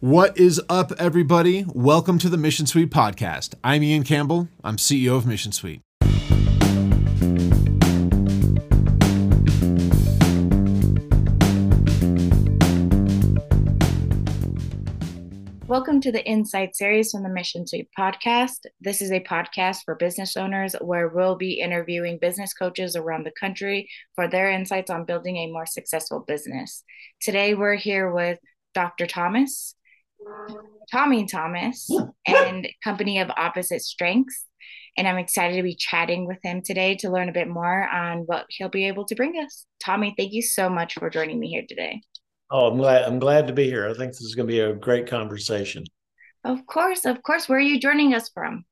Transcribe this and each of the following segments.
What is up, everybody? Welcome to the Mission Suite podcast. I'm Ian Campbell. I'm CEO of Mission Suite. Welcome to the Insight series from the Mission Suite podcast. This is a podcast for business owners where we'll be interviewing business coaches around the country for their insights on building a more successful business. Today, we're here with Dr. Thomas. Tommy Thomas and Company of Opposite Strengths. And I'm excited to be chatting with him today to learn a bit more on what he'll be able to bring us. Tommy, thank you so much for joining me here today. Oh, I'm glad I'm glad to be here. I think this is going to be a great conversation. Of course, of course. Where are you joining us from?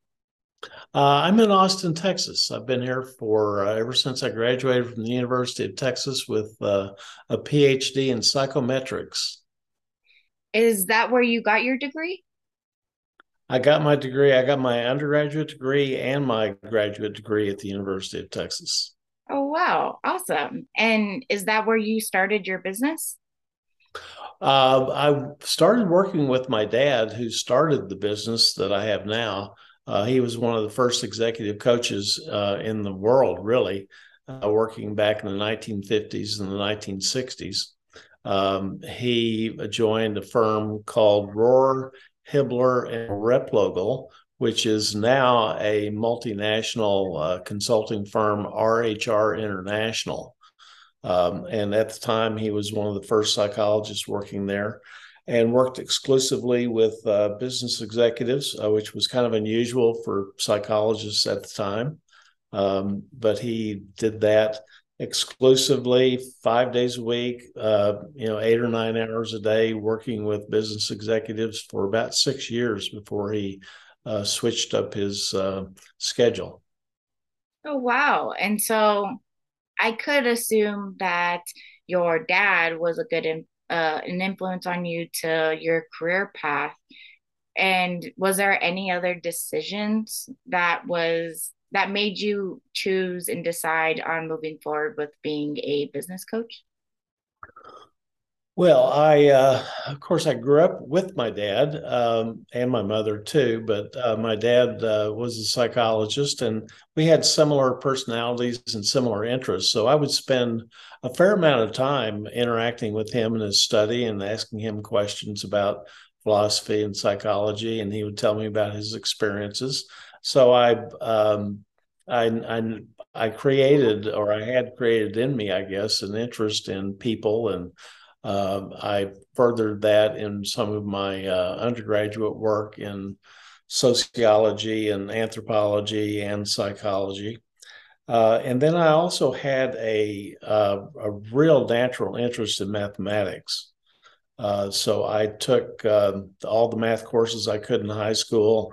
Uh, I'm in Austin, Texas. I've been here for uh, ever since I graduated from the University of Texas with uh, a PhD in psychometrics. Is that where you got your degree? I got my degree. I got my undergraduate degree and my graduate degree at the University of Texas. Oh, wow. Awesome. And is that where you started your business? Uh, I started working with my dad, who started the business that I have now. Uh, he was one of the first executive coaches uh, in the world, really, uh, working back in the 1950s and the 1960s. Um, he joined a firm called Rohr, Hibbler, and Replogle, which is now a multinational uh, consulting firm, RHR International. Um, and at the time, he was one of the first psychologists working there and worked exclusively with uh, business executives, uh, which was kind of unusual for psychologists at the time. Um, but he did that exclusively five days a week, uh, you know, eight or nine hours a day, working with business executives for about six years before he uh, switched up his uh, schedule. Oh, wow. And so I could assume that your dad was a good uh, an influence on you to your career path. And was there any other decisions that was that made you choose and decide on moving forward with being a business coach? Well, I, uh, of course, I grew up with my dad um, and my mother too, but uh, my dad uh, was a psychologist and we had similar personalities and similar interests. So I would spend a fair amount of time interacting with him in his study and asking him questions about philosophy and psychology, and he would tell me about his experiences. So I, um, I, I, I created, or I had created in me, I guess, an interest in people, and uh, I furthered that in some of my uh, undergraduate work in sociology and anthropology and psychology. Uh, and then I also had a, uh, a real natural interest in mathematics. Uh, so I took um, all the math courses I could in high school.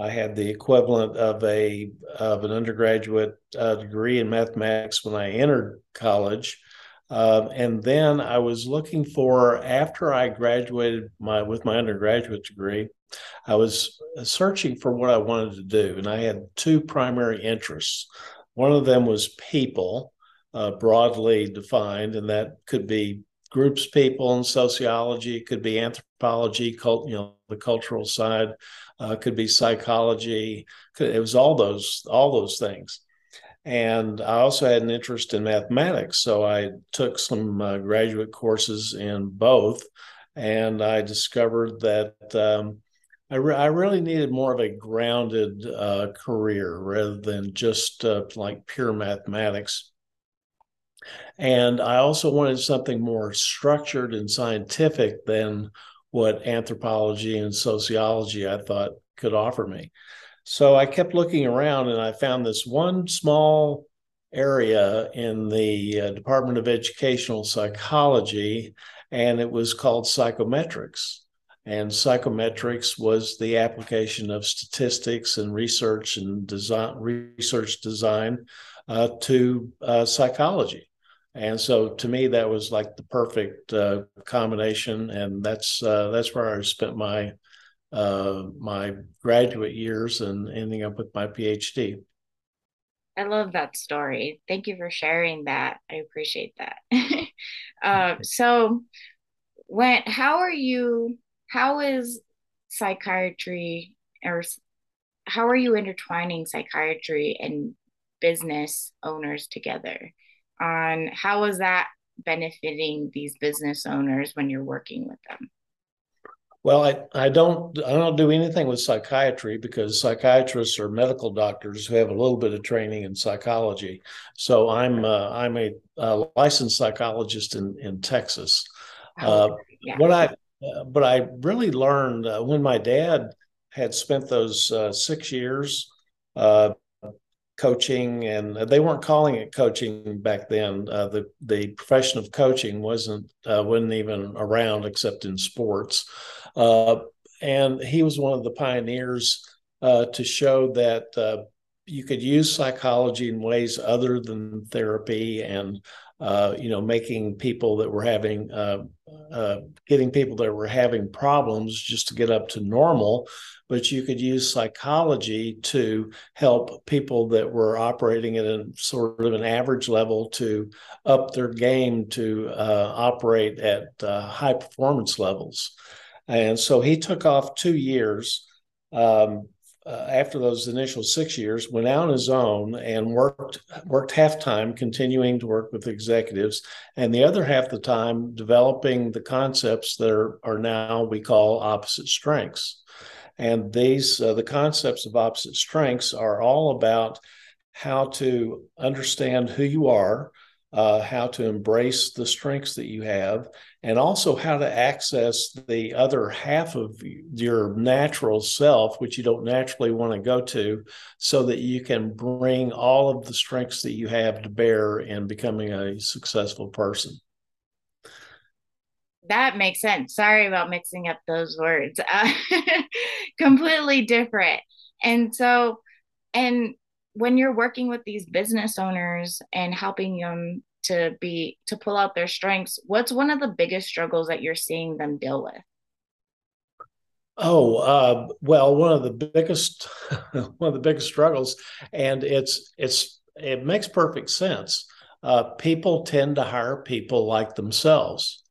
I had the equivalent of a of an undergraduate uh, degree in mathematics when I entered college, uh, and then I was looking for after I graduated my with my undergraduate degree, I was searching for what I wanted to do, and I had two primary interests. One of them was people, uh, broadly defined, and that could be groups people in sociology, it could be anthropology, cult, you know, the cultural side, uh, could be psychology. Could, it was all those all those things. And I also had an interest in mathematics, so I took some uh, graduate courses in both, and I discovered that um, I, re- I, really needed more of a grounded uh, career rather than just uh, like pure mathematics. And I also wanted something more structured and scientific than what anthropology and sociology I thought could offer me. So I kept looking around and I found this one small area in the uh, Department of Educational Psychology, and it was called psychometrics. And psychometrics was the application of statistics and research and design, research design uh, to uh, psychology and so to me that was like the perfect uh, combination. And that's uh, that's where i spent my uh, my graduate years and ending up with my phd i love that story. Thank you for sharing that. I appreciate that. Uh, so when how are you how is psychiatry or how are you intertwining psychiatry and business owners together on how is that benefiting these business owners when you're working with them well, I, I don't I don't do anything with psychiatry because psychiatrists are medical doctors who have a little bit of training in psychology. So I'm uh, I'm a, a, licensed psychologist in in Texas. Oh, uh, yeah. What I uh, but I really learned uh, when my dad had spent those uh, six years uh, coaching, and they weren't calling it coaching back then. Uh, the the profession of coaching wasn't uh, wasn't even around except in sports, uh, and he was one of the pioneers uh, to show that uh, you could use psychology in ways other than therapy and uh, you know, making people that were having, uh, uh, getting people that were having problems just to get up to normal. But you could use psychology to help people that were operating at a sort of an average level to up their game to uh, operate at uh, high performance levels. And so he took off two years. Um, uh, after those initial six years, went out on his own and worked worked half time, continuing to work with executives, and the other half the time developing the concepts that are, are now we call opposite strengths. And these uh, the concepts of opposite strengths are all about how to understand who you are, uh, how to embrace the strengths that you have, and also how to access the other half of your natural self, which you don't naturally want to go to, so that you can bring all of the strengths that you have to bear in becoming a successful person. That makes sense. Sorry about mixing up those words. Uh, completely different. And so, and when you're working with these business owners and helping them to be to pull out their strengths what's one of the biggest struggles that you're seeing them deal with? Oh uh, well one of the biggest one of the biggest struggles and it's it's it makes perfect sense. Uh, people tend to hire people like themselves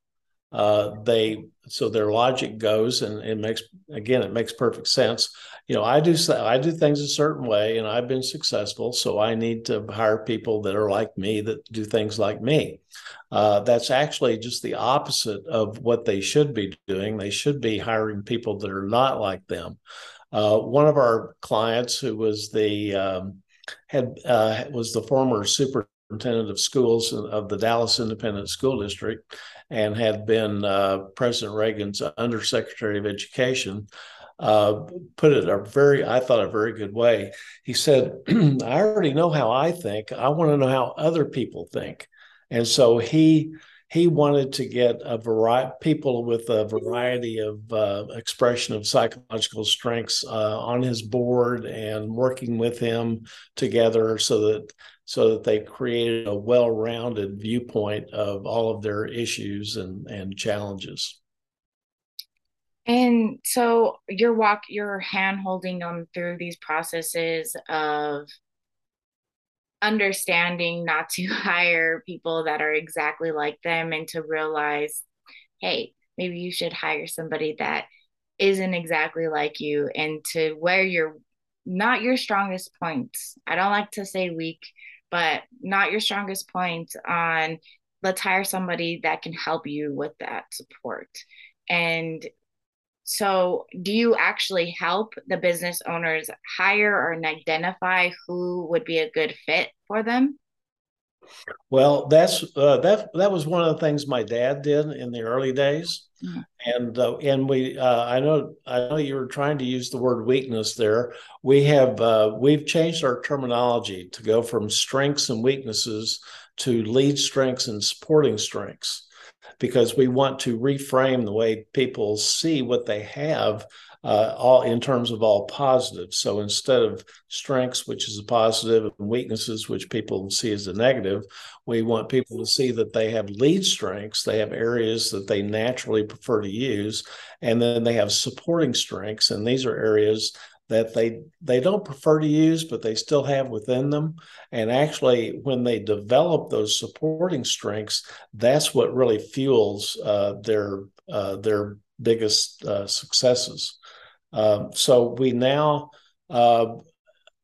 uh, they so their logic goes and it makes again it makes perfect sense. You know i do i do things a certain way and i've been successful so i need to hire people that are like me that do things like me. Uh, that's actually just the opposite of what they should be doing. They should be hiring people that are not like them. Uh, one of our clients who was the um, had uh, was the former superintendent of schools of the dallas independent school district and had been uh, President Reagan's Undersecretary of Education, uh, put it a very, I thought, a very good way. He said, I already know how I think. I want to know how other people think. And so he he wanted to get a variety people with a variety of uh, expression of psychological strengths uh, on his board and working with him together so that so that they created a well-rounded viewpoint of all of their issues and, and challenges. And so you're walk you're hand holding them through these processes of understanding not to hire people that are exactly like them and to realize, hey, maybe you should hire somebody that isn't exactly like you and to where you're not your strongest points. I don't like to say weak, but not your strongest point on let's hire somebody that can help you with that support. And so, do you actually help the business owners hire or identify who would be a good fit for them? Well, that's uh, that. That was one of the things my dad did in the early days, mm-hmm. and uh, and we. Uh, I know. I know you were trying to use the word weakness there. We have uh, we've changed our terminology to go from strengths and weaknesses to lead strengths and supporting strengths, because we want to reframe the way people see what they have uh, all in terms of all positives. So instead of strengths, which is a positive, and weaknesses, which people see as a negative, we want people to see that they have lead strengths, they have areas that they naturally prefer to use, and then they have supporting strengths, and these are areas that they they don't prefer to use but they still have within them and actually when they develop those supporting strengths that's what really fuels uh, their uh, their biggest uh, successes. Um, so we now uh,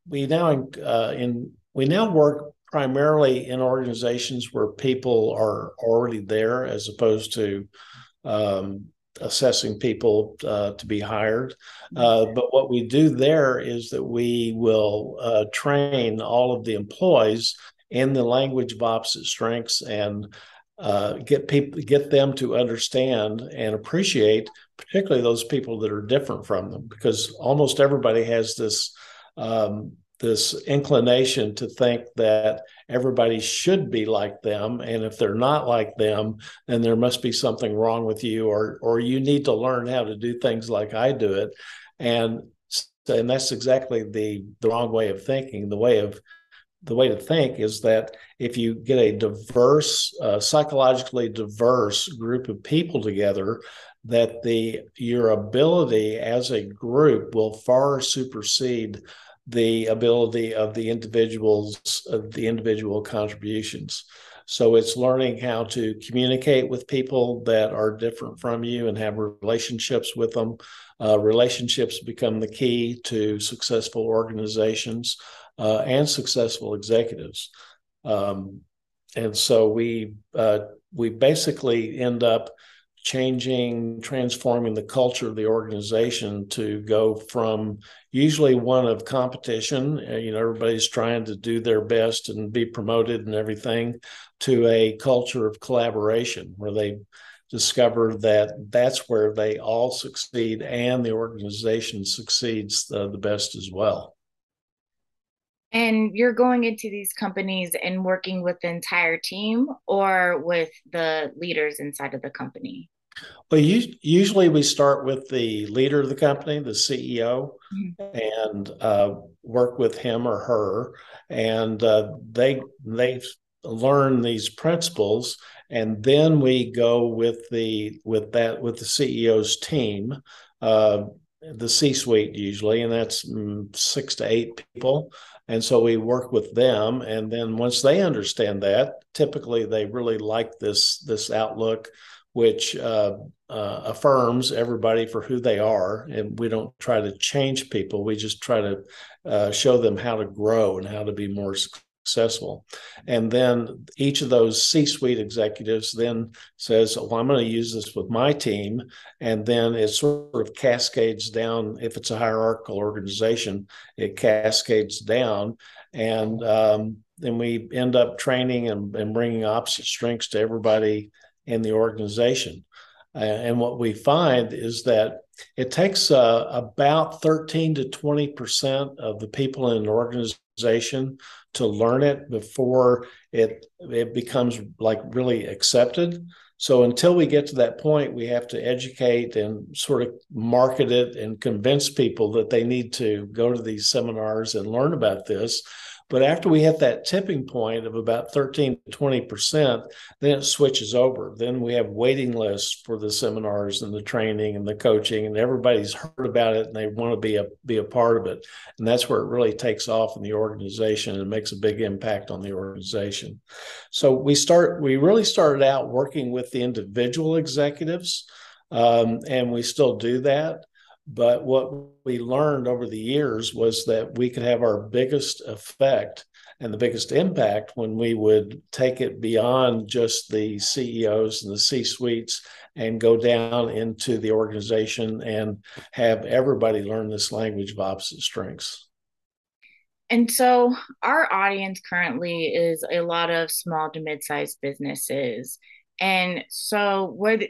we now uh, in we now work primarily in organizations where people are already there, as opposed to um, assessing people uh, to be hired. Uh, but what we do there is that we will uh, train all of the employees in the language of opposite strengths and uh, get people get them to understand and appreciate particularly those people that are different from them because almost everybody has this um, this inclination to think that everybody should be like them and if they're not like them then there must be something wrong with you or or you need to learn how to do things like I do it. And and that's exactly the the wrong way of thinking. The way of the way to think is that if you get a diverse, uh, psychologically diverse group of people together, that the your ability as a group will far supersede the ability of the individuals of the individual contributions. So it's learning how to communicate with people that are different from you and have relationships with them. Uh, relationships become the key to successful organizations uh, and successful executives. Um, and so we uh, we basically end up changing, transforming the culture of the organization to go from usually one of competition, uh, you know, everybody's trying to do their best and be promoted and everything, to a culture of collaboration where they discover that that's where they all succeed and the organization succeeds the, the best as well. And you're going into these companies and working with the entire team or with the leaders inside of the company well usually we start with the leader of the company the ceo mm-hmm. and uh, work with him or her and uh, they they learn these principles and then we go with the with that with the ceo's team uh, the c suite usually and that's mm, six to eight people and so we work with them. And then once they understand that, typically they really like this, this outlook, which uh, uh, affirms everybody for who they are. And we don't try to change people. We just try to uh, show them how to grow and how to be more successful. And then each of those C suite executives then says, Well, I'm going to use this with my team. And then it sort of cascades down. If it's a hierarchical organization, it cascades down. And um, then we end up training and, and bringing opposite strengths to everybody in the organization. Uh, and what we find is that it takes uh, about 13 to 20 percent of the people in an organization to learn it before it it becomes like really accepted. So until we get to that point, we have to educate and sort of market it and convince people that they need to go to these seminars and learn about this but after we hit that tipping point of about 13 to 20%, then it switches over. Then we have waiting lists for the seminars and the training and the coaching, and everybody's heard about it and they want to be a be a part of it. And that's where it really takes off in the organization and makes a big impact on the organization. So we start we really started out working with the individual executives. Um, and we still do that. But what we learned over the years was that we could have our biggest effect and the biggest impact when we would take it beyond just the CEOs and the C suites and go down into the organization and have everybody learn this language of opposite strengths. And so, our audience currently is a lot of small to mid sized businesses. And so, would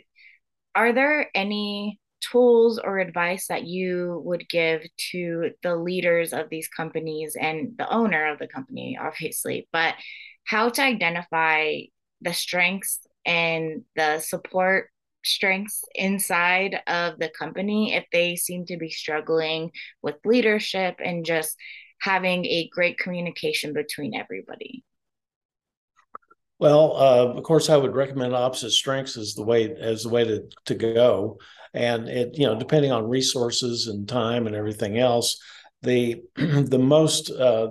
are there any tools or advice that you would give to the leaders of these companies and the owner of the company, obviously, but how to identify the strengths and the support strengths inside of the company if they seem to be struggling with leadership and just having a great communication between everybody? Well, uh, of course, I would recommend opposite strengths as the way as the way to to go. And it you know depending on resources and time and everything else the the most uh,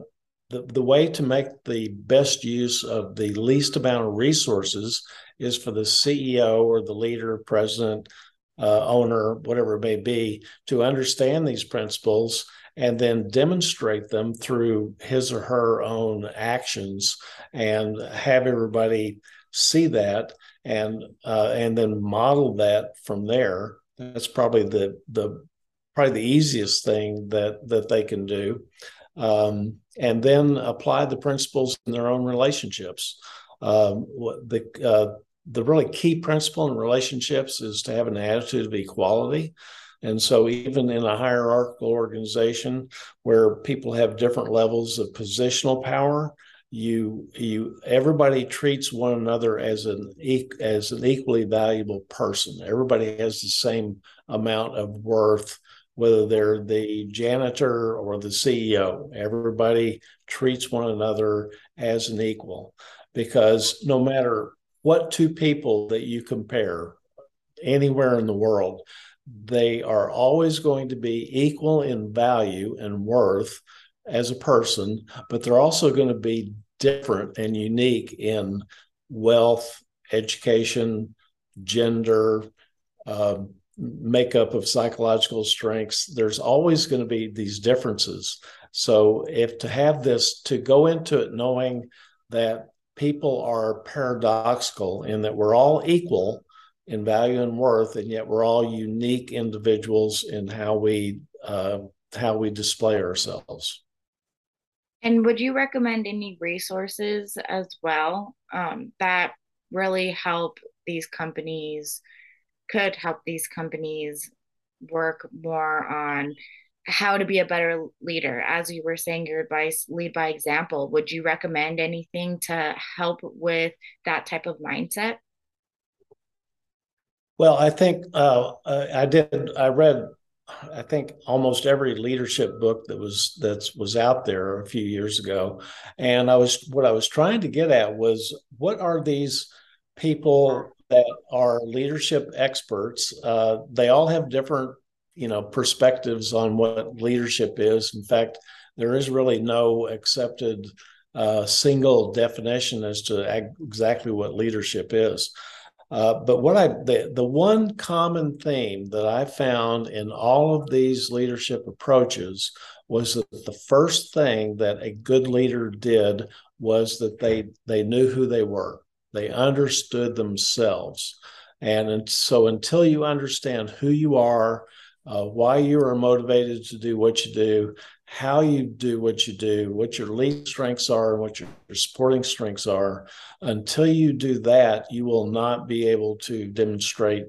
the, the way to make the best use of the least amount of resources is for the CEO or the leader, president, uh, owner, whatever it may be, to understand these principles and then demonstrate them through his or her own actions and have everybody see that and uh, and then model that from there. That's probably the the probably the easiest thing that that they can do. Um, and then apply the principles in their own relationships. Um, the uh, the really key principle in relationships is to have an attitude of equality and so, even in a hierarchical organization where people have different levels of positional power, you you everybody treats one another as an as an equally valuable person. Everybody has the same amount of worth, whether they're the janitor or the CEO. Everybody treats one another as an equal, because no matter what two people that you compare anywhere in the world, they are always going to be equal in value and worth as a person, but they're also going to be different and unique in wealth, education, gender, uh, makeup of psychological strengths. There's always going to be these differences. So, if to have this, to go into it knowing that people are paradoxical and that we're all equal in value and worth, and yet we're all unique individuals in how we uh, how we display ourselves. And would you recommend any resources as well um, that really help these companies? Could help these companies work more on how to be a better leader. As you were saying, your advice lead by example. Would you recommend anything to help with that type of mindset? Well, I think uh, I did. I read, I think almost every leadership book that was that was out there a few years ago, and I was what I was trying to get at was what are these people that are leadership experts? Uh, they all have different, you know, perspectives on what leadership is. In fact, there is really no accepted uh, single definition as to ag- exactly what leadership is. Uh, but what I the, the one common theme that I found in all of these leadership approaches was that the first thing that a good leader did was that they they knew who they were. They understood themselves. And, and so until you understand who you are, uh, why you are motivated to do what you do, how you do what you do, what your lead strengths are, and what your, supporting strengths are. Until you do that, you will not be able to demonstrate,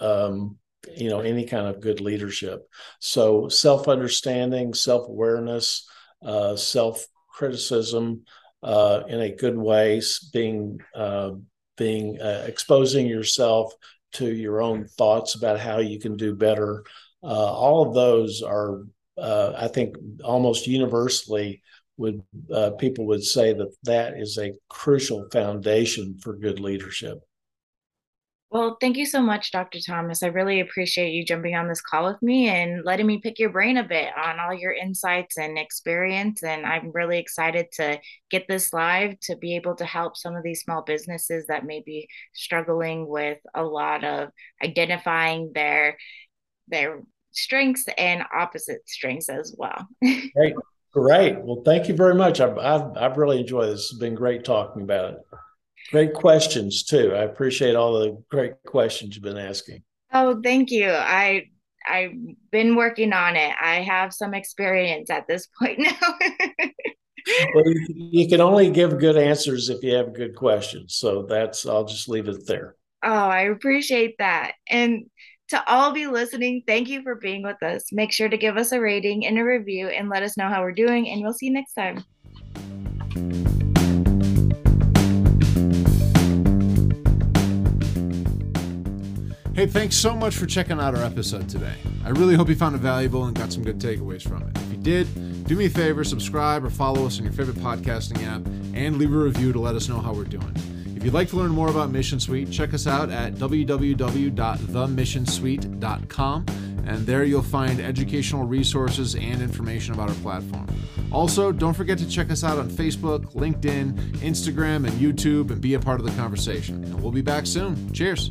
uh, um, you know, any kind of good leadership. So, self understanding, self awareness, uh, self criticism uh, in a good way, being uh, being uh, exposing yourself to your own thoughts about how you can do better. Uh, all of those are uh, I think almost universally would uh, people would say that that is a crucial foundation for good leadership. Well, thank you so much, Dr. Thomas. I really appreciate you jumping on this call with me and letting me pick your brain a bit on all your insights and experience. And I'm really excited to get this live to be able to help some of these small businesses that may be struggling with a lot of identifying their their strengths and opposite strengths as well. great, great. Well, thank you very much. I've, I've, I've really enjoyed this. It's been great talking about it. Great questions too. I appreciate all the great questions you've been asking. Oh, thank you. I I've been working on it. I have some experience at this point now. well, you, you, can only give good answers if you have good questions. So that's I'll just leave it there. Oh, I appreciate that. And to all be listening, thank you for being with us. Make sure to give us a rating and a review and let us know how we're doing, and we'll see you next time. Hey, thanks so much for checking out our episode today. I really hope you found it valuable and got some good takeaways from it. If you did, do me a favor, subscribe or follow us on your favorite podcasting app and leave a review to let us know how we're doing. If you'd like to learn more about Mission Suite, check us out at www.themissionsuite.com, and there you'll find educational resources and information about our platform. Also, don't forget to check us out on Facebook, LinkedIn, Instagram, and YouTube and be a part of the conversation. And we'll be back soon. Cheers.